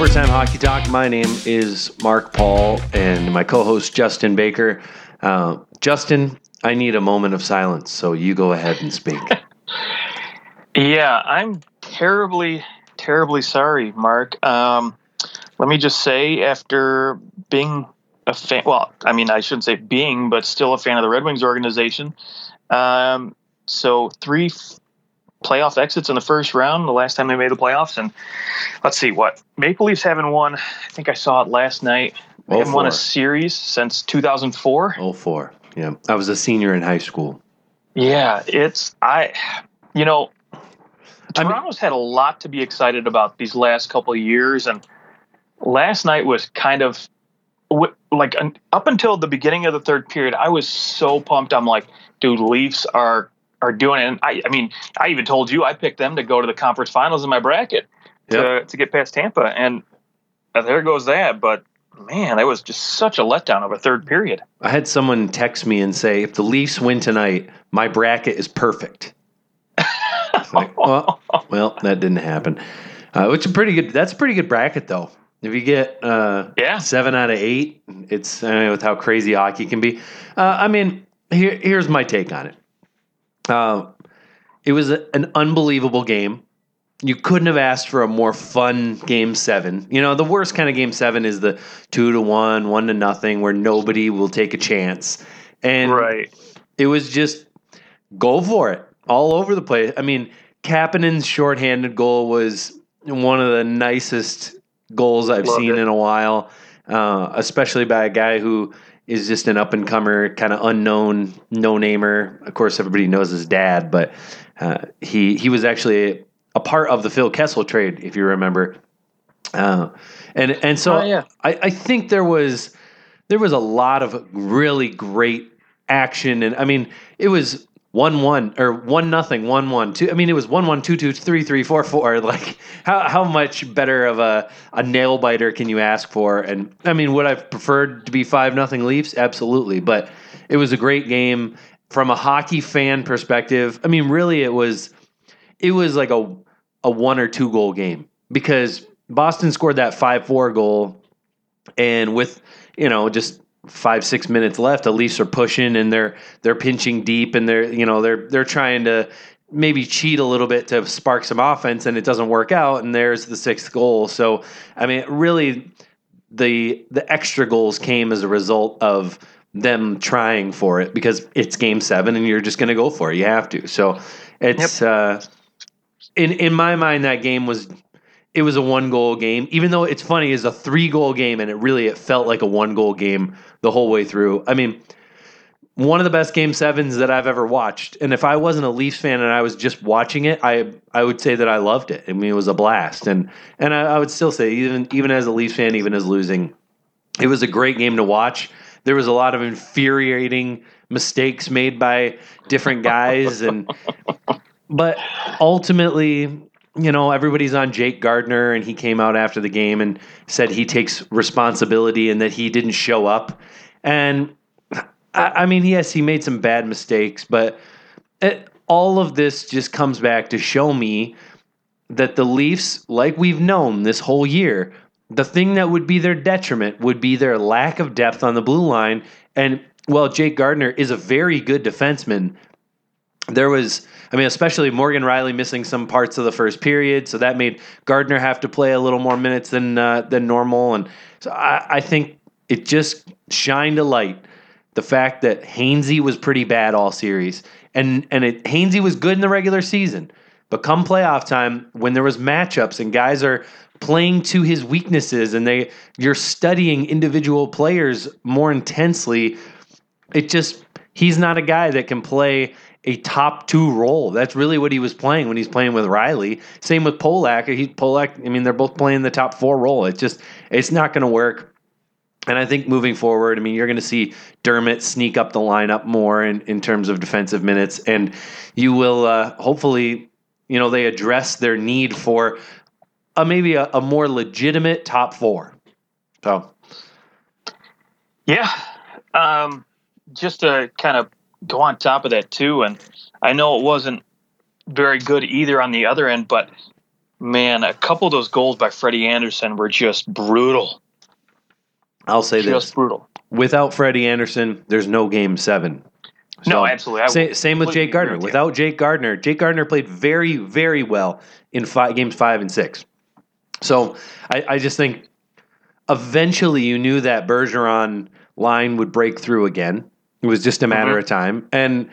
Overtime Hockey Talk. My name is Mark Paul, and my co-host Justin Baker. Uh, Justin, I need a moment of silence, so you go ahead and speak. yeah, I'm terribly, terribly sorry, Mark. Um, let me just say, after being a fan, well, I mean, I shouldn't say being, but still a fan of the Red Wings organization. Um, so three f- playoff exits in the first round, the last time they made the playoffs, and let's see what Maple Leafs haven't won. I think I saw it last night. They haven't won a oh, series since 2004. Oh four. Yeah, I was a senior in high school. Yeah, it's I. You know, Toronto's I mean, had a lot to be excited about these last couple of years, and last night was kind of like up until the beginning of the third period. I was so pumped. I'm like, dude, Leafs are are doing it. And I, I mean, I even told you I picked them to go to the conference finals in my bracket yep. to to get past Tampa, and there goes that. But man, that was just such a letdown of a third period. I had someone text me and say, if the Leafs win tonight, my bracket is perfect. like, well, well, that didn't happen. Uh, which is pretty good. That's a pretty good bracket, though. If you get uh, yeah seven out of eight, it's I mean, with how crazy hockey can be. Uh, I mean, here here's my take on it. Uh, it was a, an unbelievable game. You couldn't have asked for a more fun game seven. You know, the worst kind of game seven is the two to one, one to nothing, where nobody will take a chance. And right. it was just go for it all over the place. I mean, Kapanen's shorthanded goal was one of the nicest goals I've Loved seen it. in a while, uh, especially by a guy who is just an up and comer, kind of unknown, no namer. Of course, everybody knows his dad, but uh, he he was actually a part of the Phil Kessel trade, if you remember. Uh, and and so oh, yeah. I, I think there was there was a lot of really great action, and I mean it was one one or one nothing one one two. I mean, it was one one two two three three four four. Like how how much better of a a nail biter can you ask for? And I mean, would I preferred to be five nothing Leafs? Absolutely, but it was a great game from a hockey fan perspective. I mean, really, it was it was like a a one or two goal game because Boston scored that five four goal, and with you know just five six minutes left, the Leafs are pushing and they're they're pinching deep and they're you know they're they're trying to maybe cheat a little bit to spark some offense and it doesn't work out and there's the sixth goal. So I mean, really, the the extra goals came as a result of them trying for it because it's game seven and you're just going to go for it. You have to. So it's yep. uh, in in my mind that game was it was a one goal game, even though it's funny, it's a three goal game, and it really it felt like a one goal game the whole way through. I mean, one of the best game sevens that I've ever watched. And if I wasn't a Leafs fan and I was just watching it, I I would say that I loved it. I mean, it was a blast, and and I, I would still say even even as a Leafs fan, even as losing, it was a great game to watch. There was a lot of infuriating mistakes made by different guys, and but ultimately you know, everybody's on Jake Gardiner, and he came out after the game and said he takes responsibility and that he didn't show up. And I, I mean, yes, he made some bad mistakes, but it, all of this just comes back to show me that the Leafs, like we've known this whole year, the thing that would be their detriment would be their lack of depth on the blue line. And well, Jake Gardiner is a very good defenseman. There was I mean, especially Morgan Rielly missing some parts of the first period, so that made Gardiner have to play a little more minutes than uh, than normal, and so I, I think it just shined a light the fact that Hainsey was pretty bad all series, and and it Hainsey was good in the regular season, but come playoff time when there was matchups and guys are playing to his weaknesses and they you're studying individual players more intensely, it just he's not a guy that can play a top two role. That's really what he was playing when he's playing with Rielly. Same with Polak. He Polak. I mean, they're both playing the top four role. It's just it's not going to work. And I think moving forward, I mean, you're going to see Dermott sneak up the lineup more in, in terms of defensive minutes, and you will uh, hopefully, you know, they address their need for a, maybe a, a more legitimate top four. So, yeah, um, just to kind of go on top of that too. And I know it wasn't very good either on the other end, but man, a couple of those goals by Freddie Andersen were just brutal. I'll say that Just this: brutal. without Freddie Andersen, there's no Game Seven. No, absolutely. I Sa- same with Jake Gardiner. with. Without Jake Gardiner, Jake Gardiner played very, very well in five, games five and six. So I, I just think eventually you knew that Bergeron line would break through again. It was just a matter Mhm. of time. And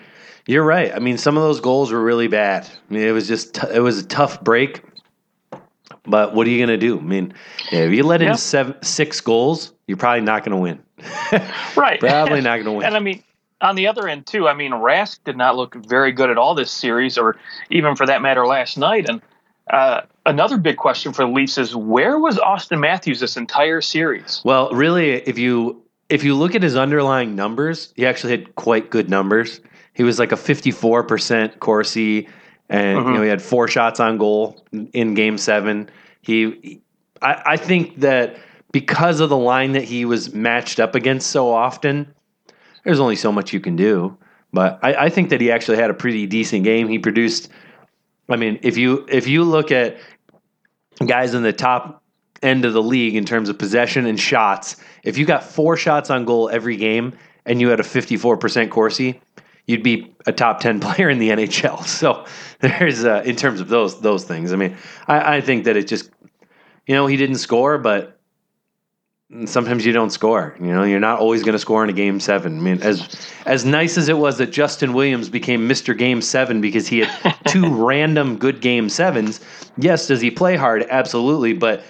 you're right. I mean, some of those goals were really bad. I mean, it was just t- it was a tough break. But what are you going to do? I mean, if you let in seven, six goals, you're probably not going to win. right. probably not going to win. And I mean, on the other end too, I mean, Rask did not look very good at all this series, or even for that matter, last night. And uh, another big question for the Leafs is where was Auston Matthews this entire series? Well, really, if you if you look at his underlying numbers, he actually had quite good numbers. He was like a fifty four percent Corsi, and you know mm-hmm. he had four shots on goal in Game Seven. He, I, I think that because of the line that he was matched up against so often, there's only so much you can do. But I, I think that he actually had a pretty decent game. He produced. I mean, if you if you look at guys in the top end of the league in terms of possession and shots, if you got four shots on goal every game and you had a 54% Corsi, you'd be a top 10 player in the NHL. So there's, uh, in terms of those, those things, I mean, I, I think that it just, you know, he didn't score, but sometimes you don't score. You know, you're not always going to score in a game seven. I mean, as as nice as it was that Justin Williams became Mr. Game Seven because he had two random good game sevens. Yes, does he play hard? Absolutely, but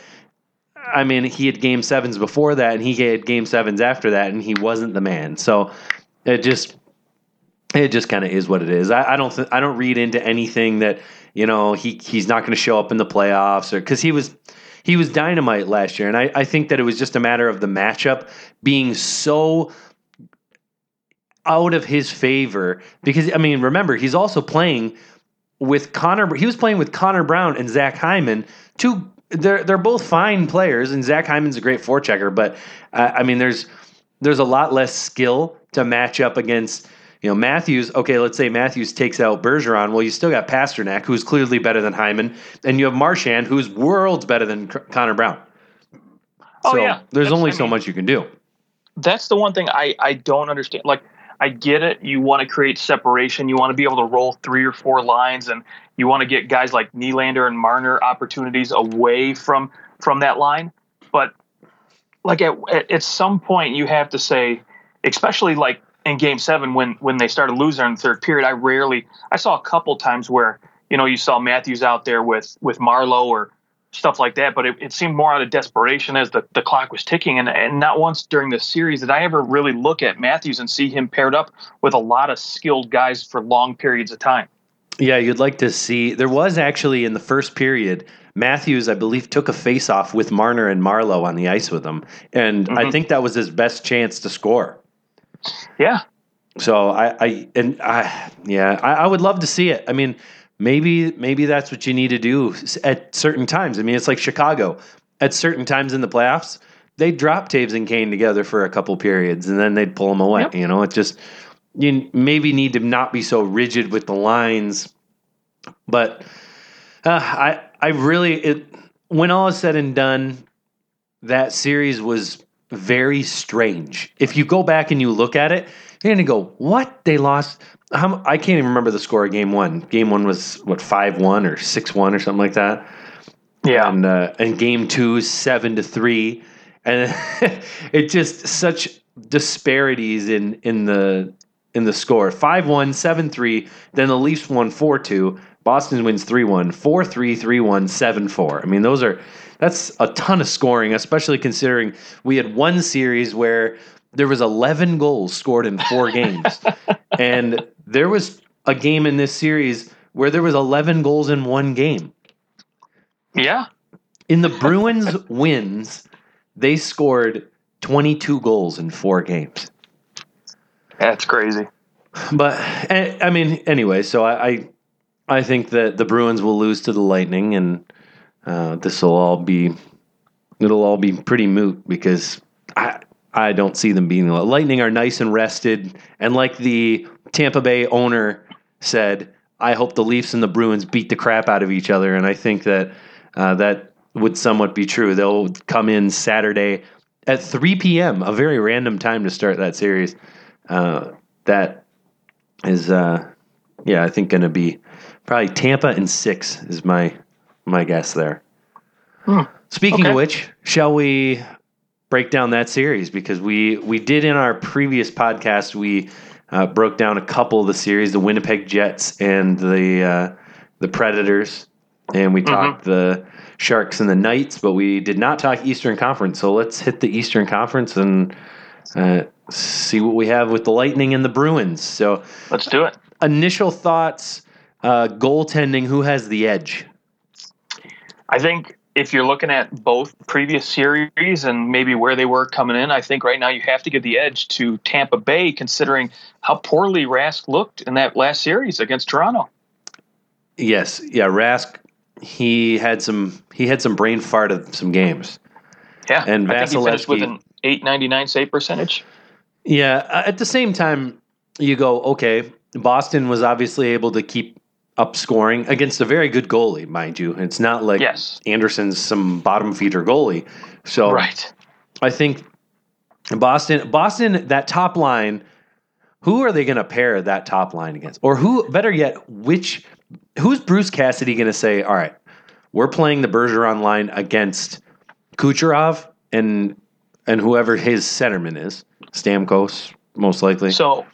I mean, he had game sevens before that, and he had game sevens after that, and he wasn't the man. So it just it just kind of is what it is. I, I don't th- I don't read into anything that you know he he's not going to show up in the playoffs or because he was he was dynamite last year, and I, I think that it was just a matter of the matchup being so out of his favor because I mean remember he's also playing with Connor. He was playing with Connor Brown and Zach Hyman, two. They're they're both fine players, and Zach Hyman's a great forechecker. But uh, I mean, there's there's a lot less skill to match up against. You know, Matthews. Okay, let's say Matthews takes out Bergeron. Well, you still got Pastrnak, who's clearly better than Hyman, and you have Marchand, who's worlds better than C- Connor Brown. Oh, so yeah. there's That's- only I so mean- much you can do. That's the one thing I, I don't understand. Like, I get it. You want to create separation. You want to be able to roll three or four lines, and you want to get guys like Nylander and Marner opportunities away from from that line. But like at at, some point, you have to say, especially like in Game Seven when when they started losing in the third period. I rarely I saw a couple times where you know you saw Matthews out there with with Marleau or stuff like that. But it, it seemed more out of desperation as the, the clock was ticking. And, and not once during the series did I ever really look at Matthews and see him paired up with a lot of skilled guys for long periods of time. Yeah, you'd like to see. There was actually in the first period, Matthews, I believe, took a face off with Marner and Marleau on the ice with him. And I Mhm. think that was his best chance to score. Yeah. So I, I and I, yeah, I, I would love to see it. I mean, maybe maybe that's what you need to do at certain times. I mean, it's like Chicago. At certain times in the playoffs, they'd drop Toews and Kane together for a couple periods, and then they'd pull them away. Yep. You know, it just you maybe need to not be so rigid with the lines. But uh, I I really it when all is said and done, that series was very strange. If you go back and you look at it, you're gonna go, "What? They lost." How, I can't even remember the score of game one. Game one was what five one or six one or something like that. Yeah. And uh, and game two is seven to three, and it just such disparities in in the in the score. 5-1 7-3 then the leafs won 4-2 boston wins 3-1 4-3 3-1 7-4 i mean those are that's a ton of scoring especially considering we had one series where there was 11 goals scored in four games. And there was a game in this series where there was 11 goals in one game. Yeah. in the Bruins wins, they scored 22 goals in four games. That's crazy. But eh, I mean, anyway, so I I, I think that the Bruins will lose to the Lightning, and uh, this will all be it'll all be pretty moot because I I don't see them being the Lightning are nice and rested, and like the Tampa Bay owner said, I hope the Leafs and the Bruins beat the crap out of each other, and I think that uh, that would somewhat be true. They'll come in Saturday at 3 p.m., a very random time to start that series. Uh, that is, uh, yeah, I think going to be probably Tampa and six is my my guess there. Hmm. Speaking Okay. of which, shall we break down that series because we we did in our previous podcast we uh, broke down a couple of the series, the Winnipeg Jets and the uh, the Predators, and we talked the Sharks and the Knights, but we did not talk Eastern Conference. So let's hit the Eastern Conference and uh, see what we have with the Lightning and the Bruins. So Let's do it. initial thoughts, uh, goaltending. Who has the edge? I think if you're looking at both previous series and maybe where they were coming in, I think right now you have to give the edge to Tampa Bay, considering how poorly Rask looked in that last series against Toronto. Yes, yeah, Rask. He had some. He had some brain fart of some games. Yeah, And I think he finished with Vasilevskiy- an 899 save percentage. Yeah. At the same time, you go okay. Boston was obviously able to keep up scoring against a very good goalie, mind you. It's not like Yes. Andersen's some bottom feeder goalie. So Right. I think Boston, Boston, that top line. Who are they going to pair that top line against, or who? Better yet, which? Who's Bruce Cassidy going to say? All right, we're playing the Bergeron line against Kucherov and and whoever his centerman is, Stamkos, most likely. So,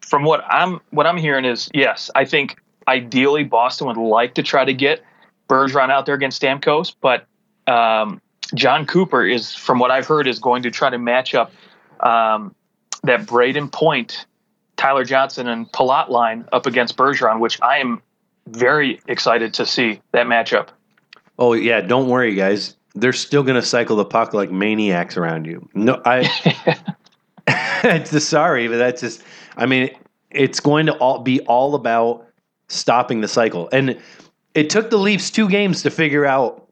from what I'm what I'm hearing is yes, I think ideally Boston would like to try to get Bergeron out there against Stamkos, but um, Jon Cooper is, from what I've heard, is going to try to match up um, that Brayden Point, Tyler Johnson, and Palat line up against Bergeron, which I am very excited to see that matchup. oh yeah, don't worry, guys. They're still going to cycle the puck like maniacs around you. No, I. it's the sorry, but that's just. I mean, it's going to all be all about stopping the cycle, and it took the Leafs two games to figure out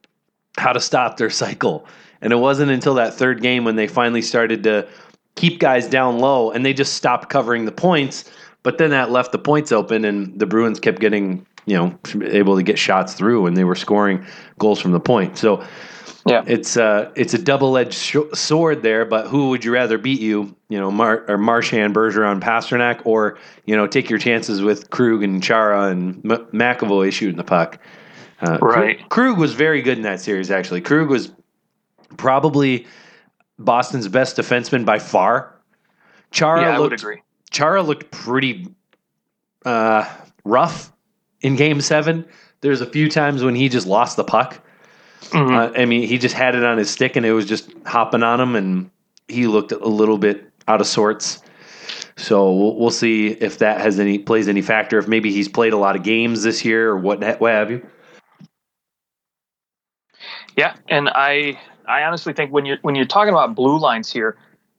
how to stop their cycle, and it wasn't until that third game when they finally started to keep guys down low, and they just stopped covering the points. But then that left the points open, and the Bruins kept getting, you know, able to get shots through, and they were scoring goals from the point. So Yeah. it's uh it's a double edged sh- sword there. But who would you rather beat you? You know, Mar- or Marchand, Bergeron, Pastrnak, or you know, take your chances with Krug and Chara and M- McAvoy shooting the puck. Uh, Right. Krug was very good in that series. Actually, Krug was probably Boston's best defenseman by far. Chara yeah, I looked would agree. Chara looked pretty uh, rough in Game Seven. There's a few times when he just lost the puck. Mhm. Uh, I mean, he just had it on his stick and it was just hopping on him, and he looked a little bit out of sorts. So we'll, we'll see if that has any plays any factor. If maybe he's played a lot of games this year or what what have you. Yeah, and I I honestly think when you're when you're talking about blue lines here,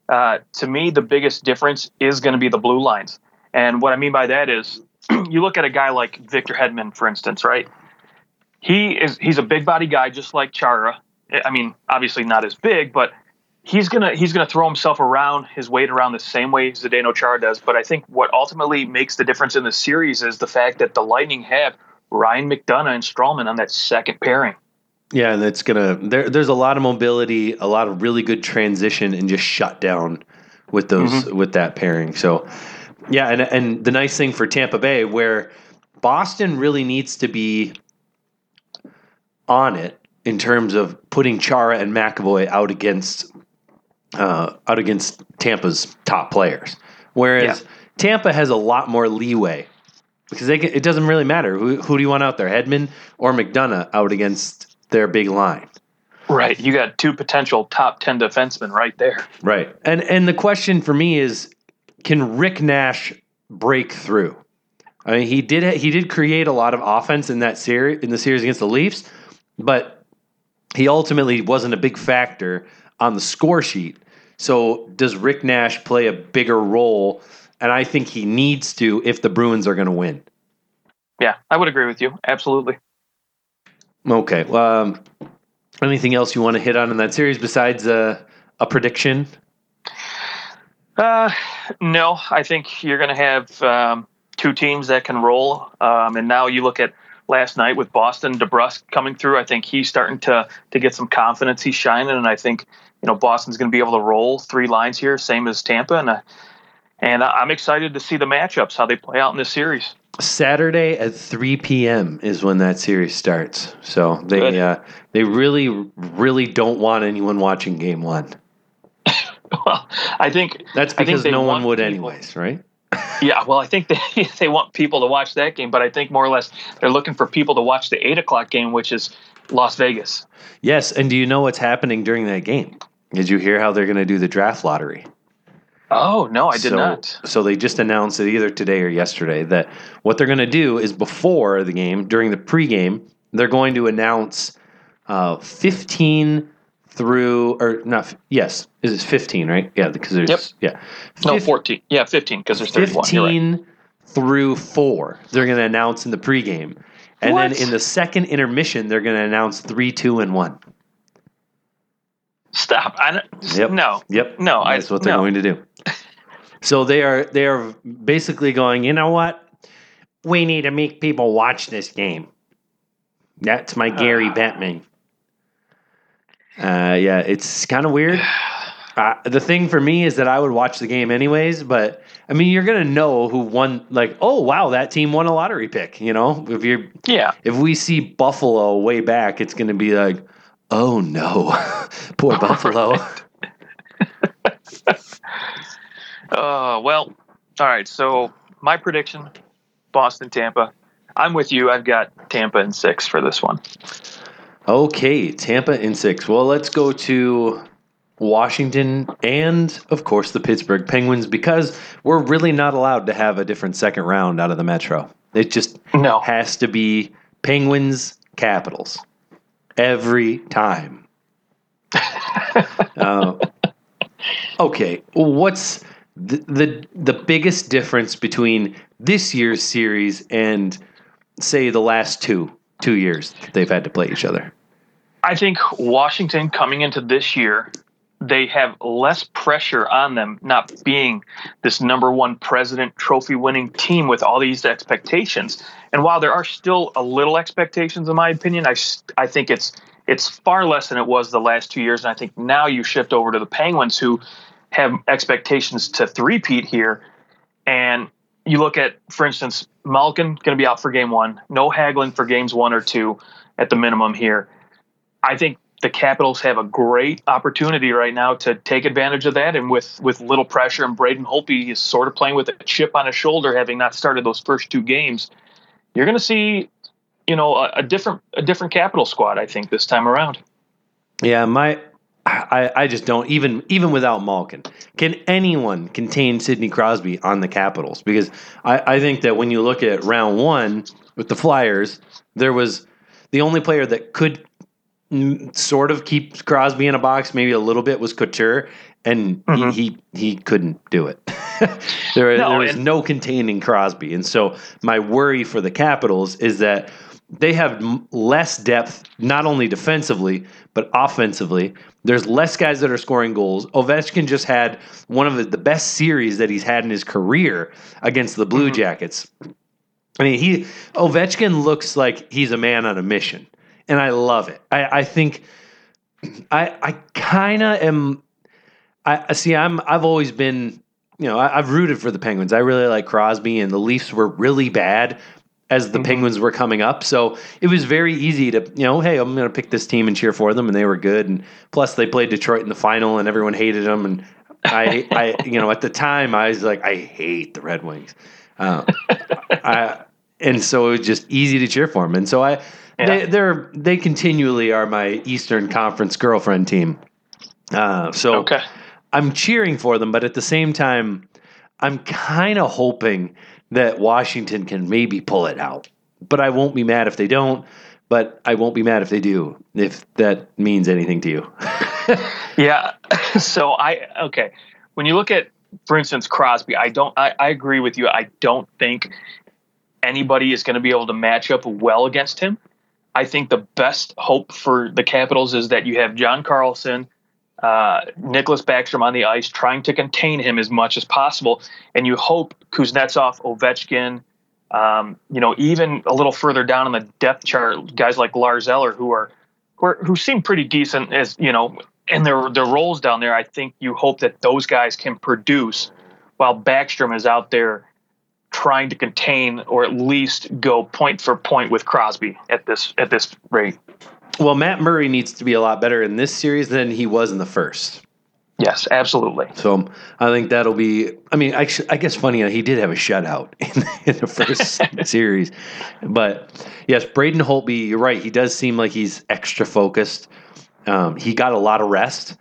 uh, to me the biggest difference is going to be the blue lines. And what I mean by that is, you look at a guy like Victor Hedman, for instance, right? He is he's a big body guy, just like Chara. I mean, obviously not as big, but he's gonna he's gonna throw himself around his weight around the same way Zdeno Chara does. But I think what ultimately makes the difference in the series is the fact that the Lightning have Ryan McDonagh and Stralman on that second pairing. Yeah, and it's gonna there. There's a lot of mobility, a lot of really good transition, and just shut down with those mm-hmm. with that pairing. So, yeah, and and the nice thing for Tampa Bay, where Boston really needs to be on it in terms of putting Chara and McAvoy out against uh, out against Tampa's top players, whereas Yeah. Tampa has a lot more leeway because they can, it doesn't really matter who who do you want out there, Hedman or McDonagh out against their big line. Right. You got two potential top 10 defensemen right there. Right. And and the question for me is can Rick Nash break through? I mean, he did he did create a lot of offense in that series in the series against the Leafs, but he ultimately wasn't a big factor on the score sheet. So, does Rick Nash play a bigger role? And I think he needs to if the Bruins are going to win. Yeah, I would agree with you. Absolutely. Okay. Um, anything else you want to hit on in that series besides uh, a prediction? Uh, no, I think you're going to have um, two teams that can roll. Um, and now you look at last night with Boston DeBrusk coming through. I think he's starting to to get some confidence. He's shining, and I think you know Boston's going to be able to roll three lines here, same as Tampa, and uh, and I'm excited to see the matchups how they play out in this series. Saturday at 3 p.m. is when that series starts. So they uh, they really really don't want anyone watching Game One. well, I think that's because think no one would, people. anyways, right? Yeah, well, I think they they want people to watch that game, but I think more or less they're looking for people to watch the eight o'clock game, which is Las Vegas. Yes, and do you know what's happening during that game? Did you hear how they're going to do the draft lottery? Oh no, I did so, not. So they just announced it either today or yesterday that what they're going to do is before the game, during the pregame, they're going to announce uh, 15 through or not yes is it 15 right? Yeah because there's yep. yeah. No 14 yeah 15 because there's 31 15 right. through 4 they're going to announce in the pregame. And what? then in the second intermission they're going to announce 3 2 and 1 stop. I don't yep. no. Yep. No that's I, what they're no. going to do. So they are they are basically going you know what? We need to make people watch this game. That's my Gary uh, Bettman uh, yeah, it's kind of weird. Uh, the thing for me is that I would watch the game anyways, but I mean, you're gonna know who won. Like, oh wow, that team won a lottery pick. You know, if you're yeah, if we see Buffalo way back, it's gonna be like, oh no, poor Buffalo. uh, well, all right. So my prediction: Boston, Tampa. I'm with you. I've got Tampa in six for this one. Okay, Tampa in six. Well, let's go to Washington and, of course, the Pittsburgh Penguins because we're really not allowed to have a different second round out of the Metro. It just no. has to be Penguins Capitals every time. uh, okay, what's the, the the biggest difference between this year's series and say the last two? Two years they've had to play each other? I think Washington coming into this year, they have less pressure on them not being this number one president trophy winning team with all these expectations. And while there are still a little expectations, in my opinion, I, I think it's it's far less than it was the last two years. And I think now you shift over to the Penguins who have expectations to three-peat here. And you look at, for instance, Malkin going to be out for game one. No Hagelin for games one or two at the minimum here. I think the Capitals have a great opportunity right now to take advantage of that, and with with little pressure, and Braden Holtby is sort of playing with a chip on his shoulder, having not started those first two games. You're going to see, you know, a, a different a different Capital squad. I think this time around. Yeah, my I, I just don't even even without Malkin. Can anyone contain Sidney Crosby on the Capitals? Because I, I think that when you look at round one with the Flyers, there was the only player that could sort of keep Crosby in a box, maybe a little bit, was Couture, and mm-hmm. he, he, he couldn't do it. there, no, there was no containing Crosby, and so my worry for the Capitals is that they have less depth, not only defensively but offensively. There's less guys that are scoring goals. Ovechkin just had one of the best series that he's had in his career against the Blue mm-hmm. Jackets. I mean, he Ovechkin looks like he's a man on a mission, and I love it. I, I think I I kind of am. I see. I'm. I've always been. You know, I, I've rooted for the Penguins. I really like Crosby, and the Leafs were really bad as the mm-hmm. Penguins were coming up. So it was very easy to, you know, hey, I'm going to pick this team and cheer for them, and they were good. And plus, they played Detroit in the final, and everyone hated them. And I, I, you know, at the time, I was like, I hate the Red Wings. Uh, I, and so it was just easy to cheer for them. And so I, yeah. they, they're they continually are my Eastern Conference girlfriend team. Uh, so okay. I'm cheering for them, but at the same time, I'm kind of hoping that Washington can maybe pull it out. But I won't be mad if they don't. But I won't be mad if they do, if that means anything to you. yeah. So I okay. When you look at, for instance, Crosby, I don't. I, I agree with you. I don't think anybody is going to be able to match up well against him. I think the best hope for the Capitals is that you have John Carlson, uh, Nicklas Backstrom on the ice, trying to contain him as much as possible. And you hope Kuznetsov, Ovechkin, Um, you know, even a little further down in the depth chart, guys like Lars Eller, who are who, are, who seem pretty decent as you know, in their their roles down there. I think you hope that those guys can produce, while Backstrom is out there trying to contain or at least go point for point with Crosby at this at this rate. Well, Matt Murray needs to be a lot better in this series than he was in the first. Yes, absolutely. So I think that'll be. I mean, I, I guess funny he did have a shutout in, in the first series, but yes, Braden Holtby. You're right. He does seem like he's extra focused. Um, he got a lot of rest,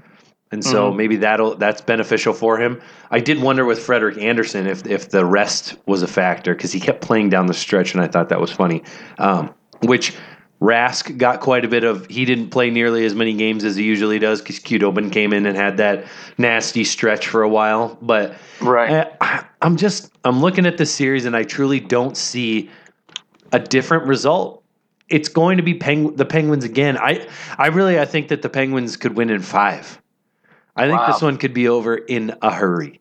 and so mm-hmm. maybe that'll that's beneficial for him. I did wonder with Frederik Andersen if if the rest was a factor because he kept playing down the stretch, and I thought that was funny. Um, which Rask got quite a bit of. He didn't play nearly as many games as he usually does because Khudobin came in and had that nasty stretch for a while. But right, I, I'm just I'm looking at this series and I truly don't see a different result. It's going to be Peng- the Penguins again. I I really I think that the Penguins could win in five. I think wow. this one could be over in a hurry.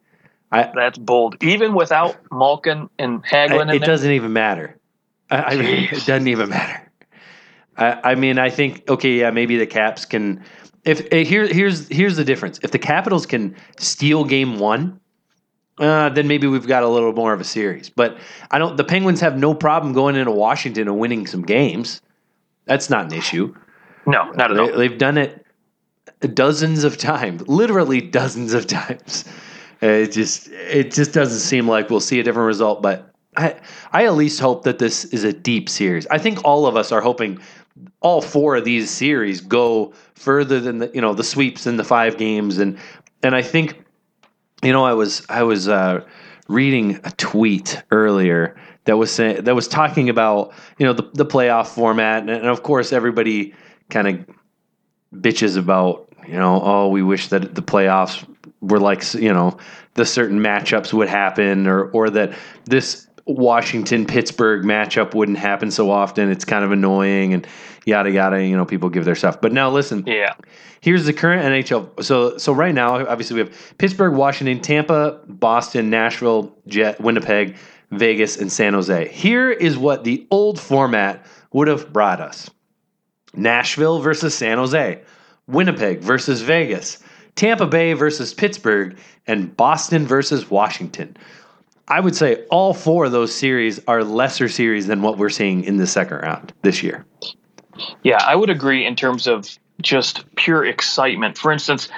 I, That's bold. Even without Malkin and Hagelin, it doesn't even matter. I, I mean, it doesn't even matter. I, I mean, I think okay, yeah, maybe the Caps can. If uh, here, here's here's the difference. If the Capitals can steal Game One, uh, then maybe we've got a little more of a series. But I don't. The Penguins have no problem going into Washington and winning some games. That's not an issue. No, not at all. They, have done it dozens of times, literally dozens of times. It just it just doesn't seem like we'll see a different result. But I I at least hope that this is a deep series. I think all of us are hoping all four of these series go further than the you know the sweeps in the five games. And and I think you know I was I was uh, reading a tweet earlier that was saying that was talking about you know the the playoff format. And, and of course everybody kind of bitches about you know oh we wish that the playoffs were like you know the certain matchups would happen or or that this Washington Pittsburgh matchup wouldn't happen so often. It's kind of annoying and yada yada. You know, people give their stuff. But now listen. Yeah. Here's the current NHL. So so right now, obviously we have Pittsburgh, Washington, Tampa, Boston, Nashville, Jet, Winnipeg, Vegas, and San Jose. Here is what the old format would have brought us: Nashville versus San Jose, Winnipeg versus Vegas, Tampa Bay versus Pittsburgh, and Boston versus Washington. I would say all four of those series are lesser series than what we're seeing in the second round this year. Yeah, I would agree in terms of just pure excitement. For instance,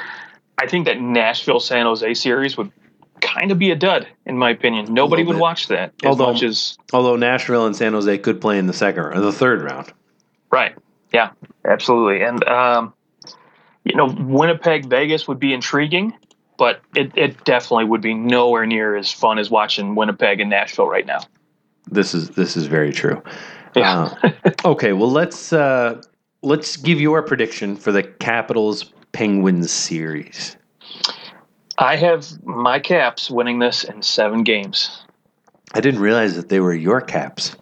I think that Nashville San Jose series would kind of be a dud, in my opinion. Nobody would watch that as although, much as although Nashville and San Jose could play in the second or the third round. Right. Yeah. Absolutely. And um, you know, Winnipeg Vegas would be intriguing but it, it definitely would be nowhere near as fun as watching Winnipeg and Nashville right now. This is this is very true. Yeah. uh, okay, well let's uh, let's give your prediction for the Capitals Penguins series. I have my Caps winning this in seven games. I didn't realize that they were your Caps.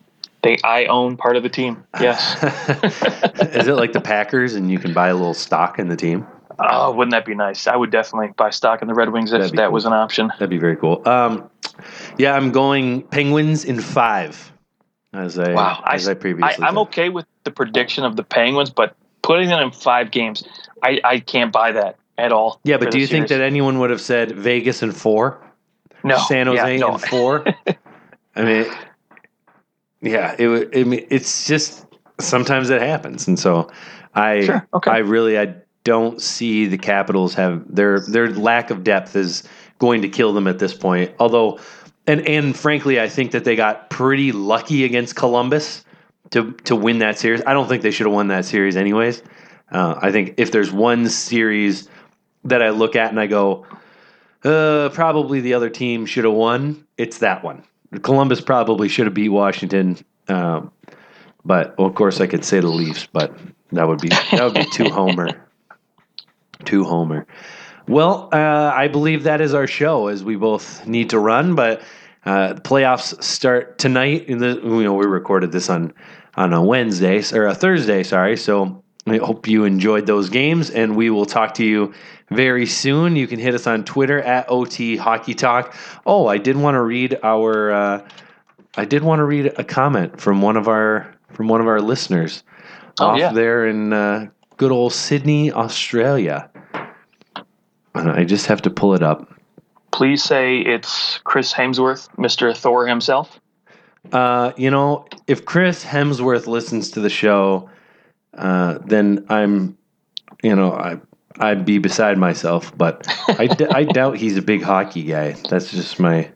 They, I own part of the team. Yes. is it like the Packers, and you can buy a little stock in the team? Oh, wouldn't that be nice? I would definitely buy stock in the Red Wings if that cool. was an option. That'd be very cool. Um, yeah, I'm going Penguins in five. As I wow, as I, I previously, I, am okay with the prediction of the Penguins, but putting them in five games, I, I can't buy that at all. Yeah, but do you series. think that anyone would have said Vegas in four? No, San Jose yeah, no. in four. I mean, yeah, it. I mean, it's just sometimes it happens, and so I, sure. okay. I really, I don't see the Capitals have their their lack of depth is going to kill them at this point. Although, and and frankly, I think that they got pretty lucky against Columbus to to win that series. I don't think they should have won that series anyways. Uh, I think if there's one series that I look at and I go, uh, probably the other team should have won, it's that one. Columbus probably should have beat Washington. Um, but well, of course, I could say the Leafs, but that would be that would be too homer to Homer. Well, uh, I believe that is our show as we both need to run, but uh, the playoffs start tonight. In the you know we recorded this on on a Wednesday or a Thursday, sorry. So I hope you enjoyed those games, and we will talk to you very soon. You can hit us on Twitter at OT Hockey Talk. Oh, I did want to read our. Uh, I did want to read a comment from one of our from one of our listeners Oh, off yeah. there in uh, good old Sydney, Australia. I just have to pull it up. Please say it's Chris Hemsworth, Mr. Thor himself. Uh, you know, if Chris Hemsworth listens to the show, uh, then I'm, you know, I I'd be beside myself. But I, d- I doubt he's a big hockey guy. That's just my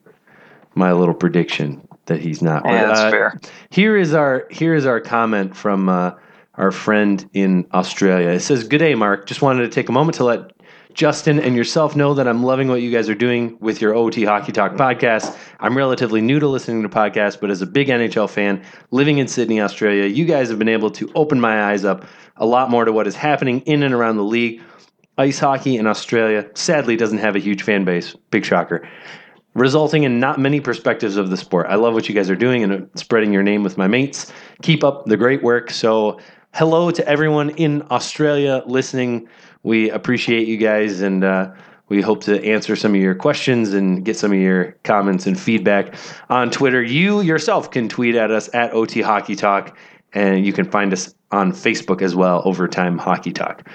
my little prediction that he's not. Yeah, that's uh, fair. Here is our here is our comment from uh, our friend in Australia. It says, "Good day, Mark. Just wanted to take a moment to let Justin and yourself know that I'm loving what you guys are doing with your OT Hockey Talk podcast. I'm relatively new to listening to podcasts, but as a big NHL fan living in Sydney, Australia, you guys have been able to open my eyes up a lot more to what is happening in and around the league. Ice hockey in Australia sadly doesn't have a huge fan base. Big shocker." resulting in not many perspectives of the sport. I love what you guys are doing and spreading your name with my mates. Keep up the great work. So, hello to everyone in Australia listening. We appreciate you guys and uh, we hope to answer some of your questions and get some of your comments and feedback on Twitter. You yourself can tweet at us at OT Hockey Talk, and you can find us on Facebook as well, Overtime Hockey Talk.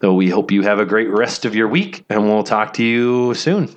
So, we hope you have a great rest of your week, and we'll talk to you soon.